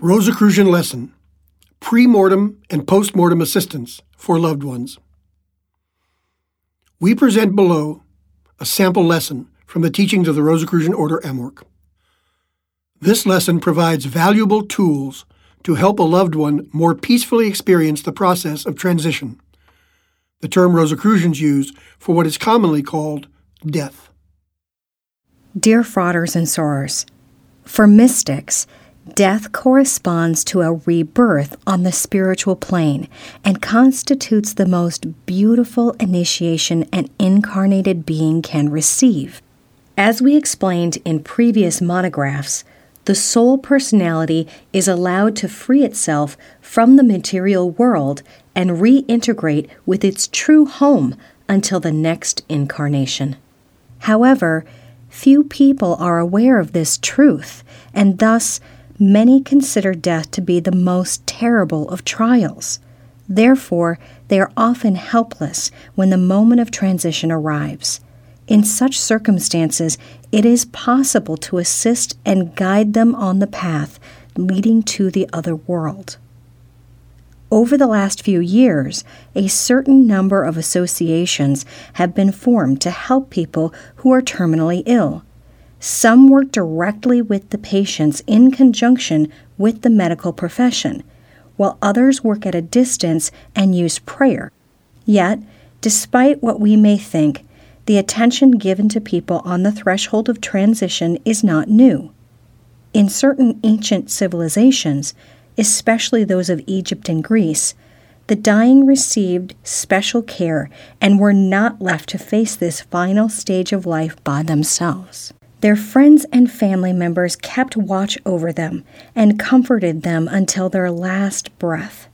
Rosicrucian Lesson Pre-mortem and Post-mortem Assistance for Loved Ones. We present below a sample lesson from the teachings of the Rosicrucian Order Amorc. This lesson provides valuable tools to help a loved one more peacefully experience the process of transition, the term Rosicrucians use for what is commonly called death. Dear Fratres and sorors, for mystics, Death corresponds to a rebirth on the spiritual plane and constitutes the most beautiful initiation an incarnated being can receive. As we explained in previous monographs, the soul personality is allowed to free itself from the material world and reintegrate with its true home until the next incarnation. However, few people are aware of this truth, and thus Many consider death to be the most terrible of trials. Therefore, they are often helpless when the moment of transition arrives. In such circumstances, it is possible to assist and guide them on the path leading to the other world. Over the last few years, a certain number of associations have been formed to help people who are terminally ill. Some work directly with the patients in conjunction with the medical profession, while others work at a distance and use prayer. Yet, despite what we may think, the attention given to people on the threshold of transition is not new. In certain ancient civilizations, especially those of Egypt and Greece, the dying received special care and were not left to face this final stage of life by themselves. Their friends and family members kept watch over them and comforted them until their last breath.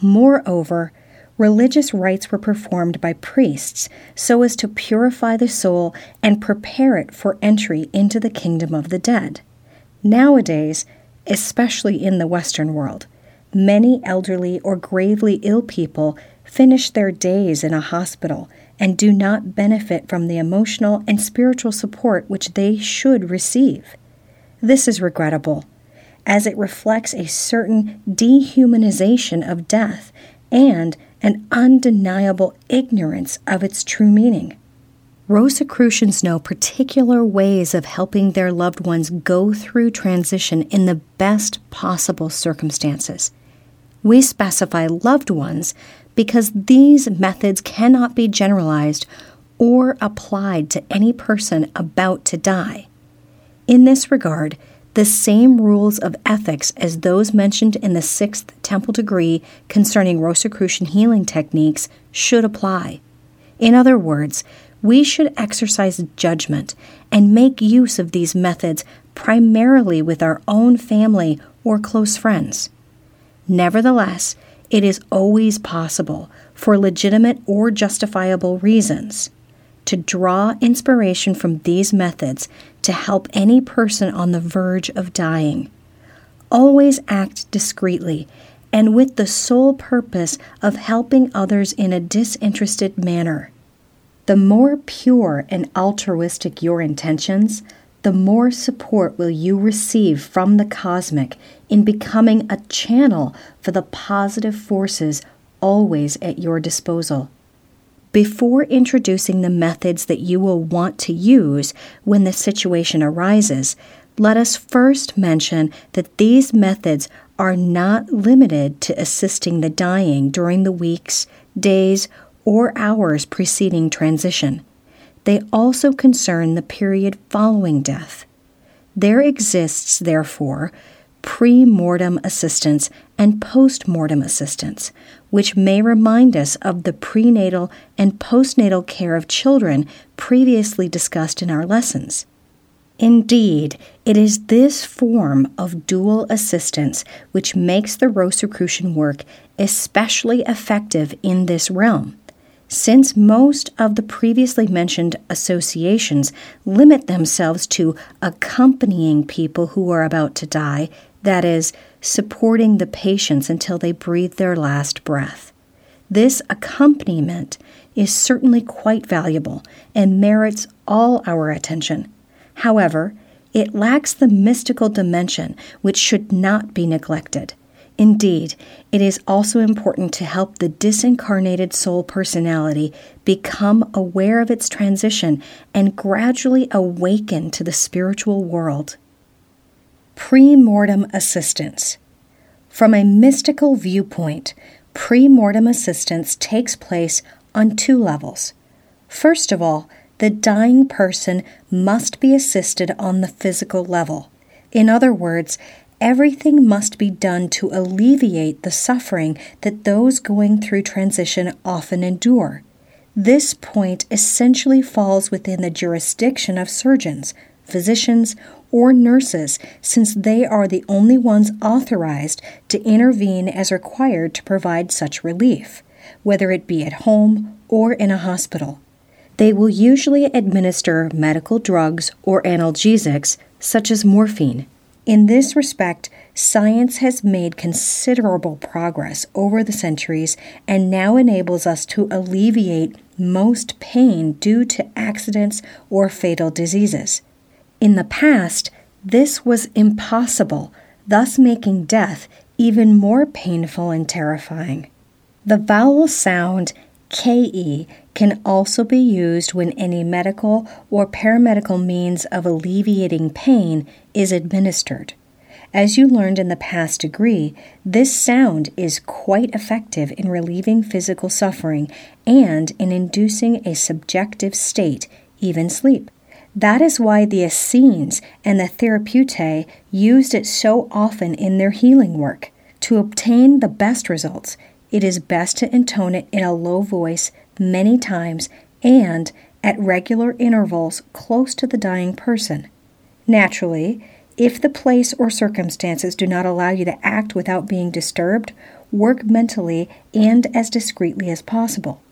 Moreover, religious rites were performed by priests so as to purify the soul and prepare it for entry into the kingdom of the dead. Nowadays, especially in the Western world, many elderly or gravely ill people finish their days in a hospital and do not benefit from the emotional and spiritual support which they should receive. This is regrettable, as it reflects a certain dehumanization of death and an undeniable ignorance of its true meaning. Rosicrucians know particular ways of helping their loved ones go through transition in the best possible circumstances. We specify loved ones because these methods cannot be generalized or applied to any person about to die. In this regard, the same rules of ethics as those mentioned in the Sixth Temple degree concerning Rosicrucian healing techniques should apply. In other words, we should exercise judgment and make use of these methods primarily with our own family or close friends. Nevertheless, it is always possible, for legitimate or justifiable reasons, to draw inspiration from these methods to help any person on the verge of dying. Always act discreetly and with the sole purpose of helping others in a disinterested manner. The more pure and altruistic your intentions, the more support will you receive from the cosmic in becoming a channel for the positive forces always at your disposal. Before introducing the methods that you will want to use when the situation arises, let us first mention that these methods are not limited to assisting the dying during the weeks, days, or hours preceding transition they also concern the period following death. There exists, therefore, pre mortem assistance and post mortem assistance, which may remind us of the prenatal and postnatal care of children previously discussed in our lessons. Indeed, it is this form of dual assistance which makes the Rosicrucian work especially effective in this realm since most of the previously mentioned associations limit themselves to accompanying people who are about to die, that is, supporting the patients until they breathe their last breath. This accompaniment is certainly quite valuable and merits all our attention. However, it lacks the mystical dimension which should not be neglected. Indeed, it is also important to help the disincarnated soul personality become aware of its transition and gradually awaken to the spiritual world. Pre-mortem assistance. From a mystical viewpoint, pre-mortem assistance takes place on two levels. First of all, the dying person must be assisted on the physical level. In other words, everything must be done to alleviate the suffering that those going through transition often endure. This point essentially falls within the jurisdiction of surgeons, physicians, or nurses, since they are the only ones authorized to intervene as required to provide such relief, whether it be at home or in a hospital. They will usually administer medical drugs or analgesics, such as morphine. In this respect, science has made considerable progress over the centuries and now enables us to alleviate most pain due to accidents or fatal diseases. In the past, this was impossible, thus making death even more painful and terrifying. The vowel sound KE can also be used when any medical or paramedical means of alleviating pain is administered. As you learned in the past degree, this sound is quite effective in relieving physical suffering and in inducing a subjective state, even sleep. That is why the Essenes and the Therapeutae used it so often in their healing work. To obtain the best results, it is best to intone it in a low voice many times and at regular intervals close to the dying person. Naturally, if the place or circumstances do not allow you to act without being disturbed, work mentally and as discreetly as possible.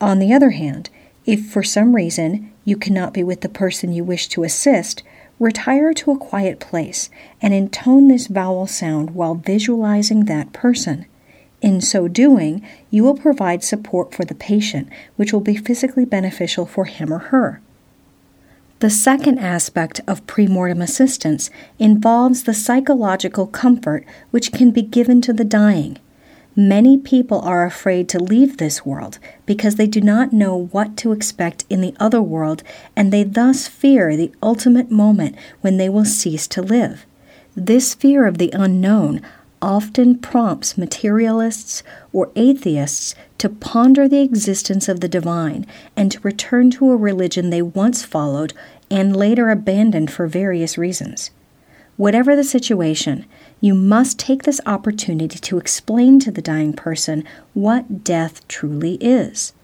On the other hand, if for some reason you cannot be with the person you wish to assist, retire to a quiet place and intone this vowel sound while visualizing that person. In so doing, you will provide support for the patient, which will be physically beneficial for him or her. The second aspect of premortem assistance involves the psychological comfort which can be given to the dying. Many people are afraid to leave this world because they do not know what to expect in the other world and they thus fear the ultimate moment when they will cease to live. This fear of the unknown often prompts materialists or atheists to ponder the existence of the divine and to return to a religion they once followed and later abandoned for various reasons. Whatever the situation, you must take this opportunity to explain to the dying person what death truly is,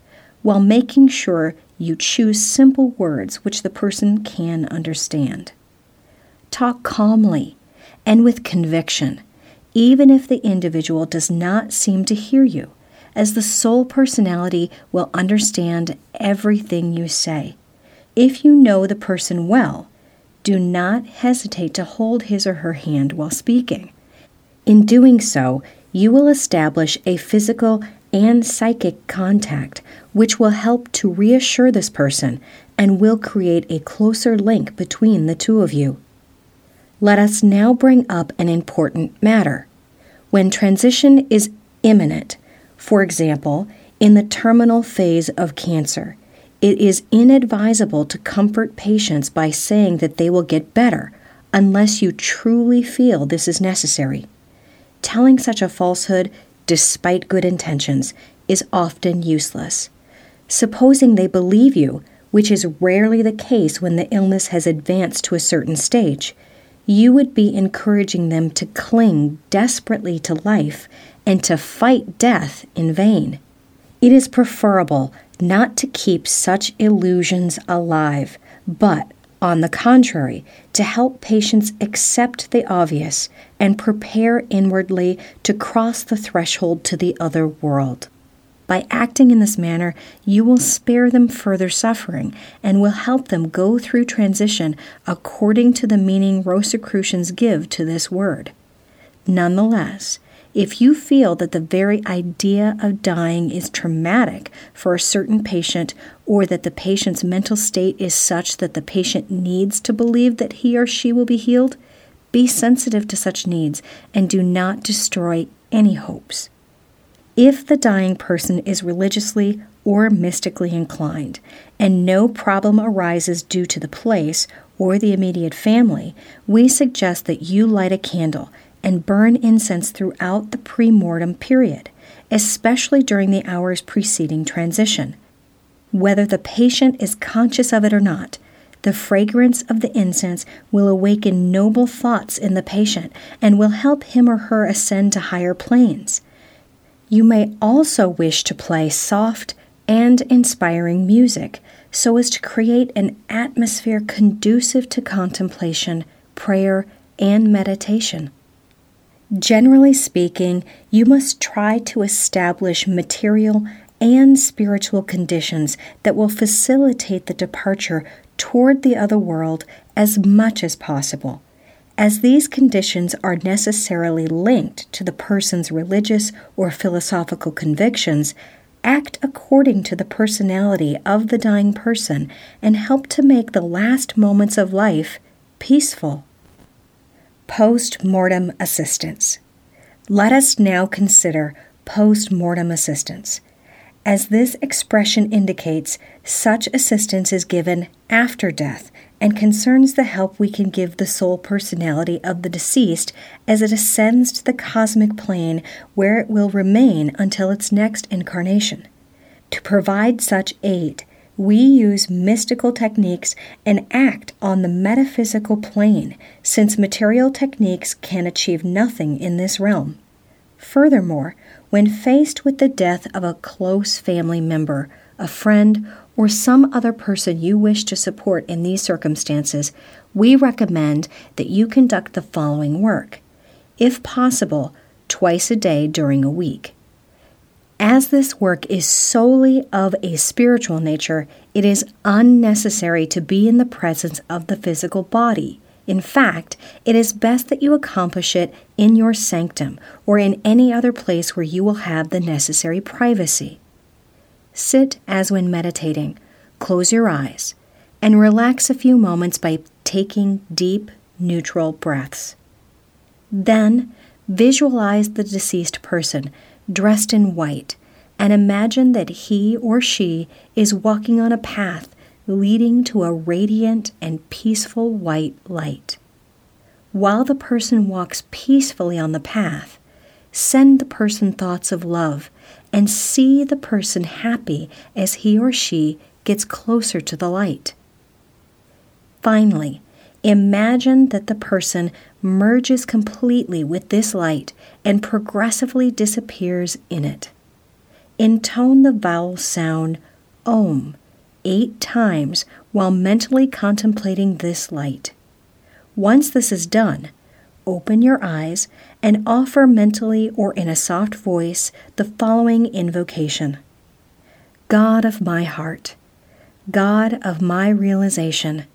while making sure you choose simple words which the person can understand. Talk calmly and with conviction even if the individual does not seem to hear you, as the soul personality will understand everything you say. If you know the person well, do not hesitate to hold his or her hand while speaking. In doing so, you will establish a physical and psychic contact, which will help to reassure this person and will create a closer link between the two of you. Let us now bring up an important matter. When transition is imminent, for example, in the terminal phase of cancer, it is inadvisable to comfort patients by saying that they will get better unless you truly feel this is necessary. Telling such a falsehood, despite good intentions, is often useless. Supposing they believe you, which is rarely the case when the illness has advanced to a certain stage, you would be encouraging them to cling desperately to life and to fight death in vain. It is preferable not to keep such illusions alive, but, on the contrary, to help patients accept the obvious and prepare inwardly to cross the threshold to the other world. By acting in this manner, you will spare them further suffering and will help them go through transition according to the meaning Rosicrucians give to this word. Nonetheless, If you feel that the very idea of dying is traumatic for a certain patient, or that the patient's mental state is such that the patient needs to believe that he or she will be healed, be sensitive to such needs and do not destroy any hopes. If the dying person is religiously or mystically inclined, and no problem arises due to the place or the immediate family, we suggest that you light a candle and burn incense throughout the pre-mortem period, especially during the hours preceding transition. Whether the patient is conscious of it or not, the fragrance of the incense will awaken noble thoughts in the patient and will help him or her ascend to higher planes. You may also wish to play soft and inspiring music so as to create an atmosphere conducive to contemplation, prayer, and meditation. Generally speaking, you must try to establish material and spiritual conditions that will facilitate the departure toward the other world as much as possible, as these conditions are necessarily linked to the person's religious or philosophical convictions. Act according to the personality of the dying person and help to make the last moments of life peaceful. Post mortem assistance. Let us now consider post mortem assistance. As this expression indicates, such assistance is given after death and concerns the help we can give the soul personality of the deceased as it ascends to the cosmic plane where it will remain until its next incarnation. To provide such aid, we use mystical techniques and act on the metaphysical plane, since material techniques can achieve nothing in this realm. Furthermore, when faced with the death of a close family member, a friend, or some other person you wish to support in these circumstances, we recommend that you conduct the following work, if possible, twice a day during a week. As this work is solely of a spiritual nature, it is unnecessary to be in the presence of the physical body. In fact, it is best that you accomplish it in your sanctum or in any other place where you will have the necessary privacy. Sit as when meditating, close your eyes, and relax a few moments by taking deep, neutral breaths. Then, visualize the deceased person dressed in white, and imagine that he or she is walking on a path leading to a radiant and peaceful white light. While the person walks peacefully on the path, send the person thoughts of love and see the person happy as he or she gets closer to the light. Finally, imagine that the person merges completely with this light and progressively disappears in it. Intone the vowel sound Om eight times while mentally contemplating this light. Once this is done, open your eyes and offer mentally or in a soft voice the following invocation God of my heart, God of my realization,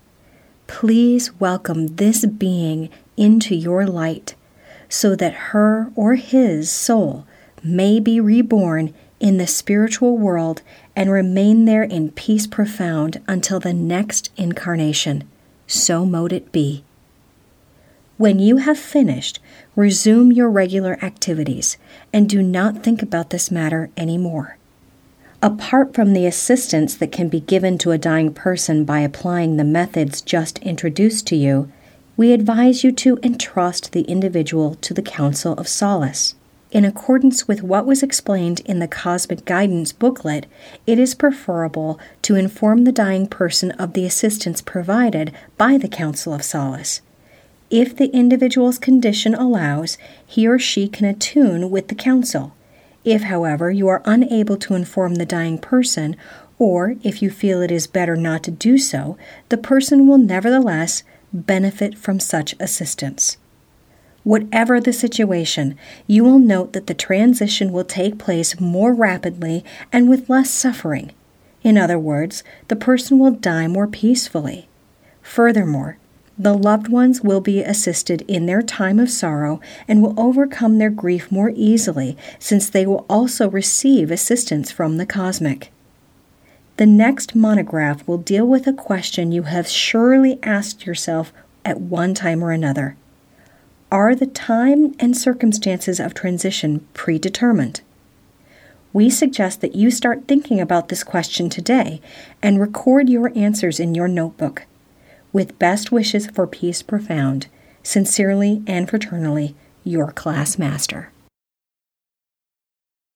please welcome this being into your light so that her or his soul may be reborn in the spiritual world and remain there in peace profound until the next incarnation. So mote it be. When you have finished, resume your regular activities and do not think about this matter any more. Apart from the assistance that can be given to a dying person by applying the methods just introduced to you, we advise you to entrust the individual to the Council of Solace. In accordance with what was explained in the Cosmic Guidance booklet, it is preferable to inform the dying person of the assistance provided by the Council of Solace. If the individual's condition allows, he or she can attune with the council. If, however, you are unable to inform the dying person, or if you feel it is better not to do so, the person will nevertheless benefit from such assistance. Whatever the situation, you will note that the transition will take place more rapidly and with less suffering. In other words, the person will die more peacefully. Furthermore, The loved ones will be assisted in their time of sorrow and will overcome their grief more easily since they will also receive assistance from the cosmic. The next monograph will deal with a question you have surely asked yourself at one time or another Are the time and circumstances of transition predetermined? We suggest that you start thinking about this question today and record your answers in your notebook. With best wishes for peace profound, sincerely and fraternally, your class master.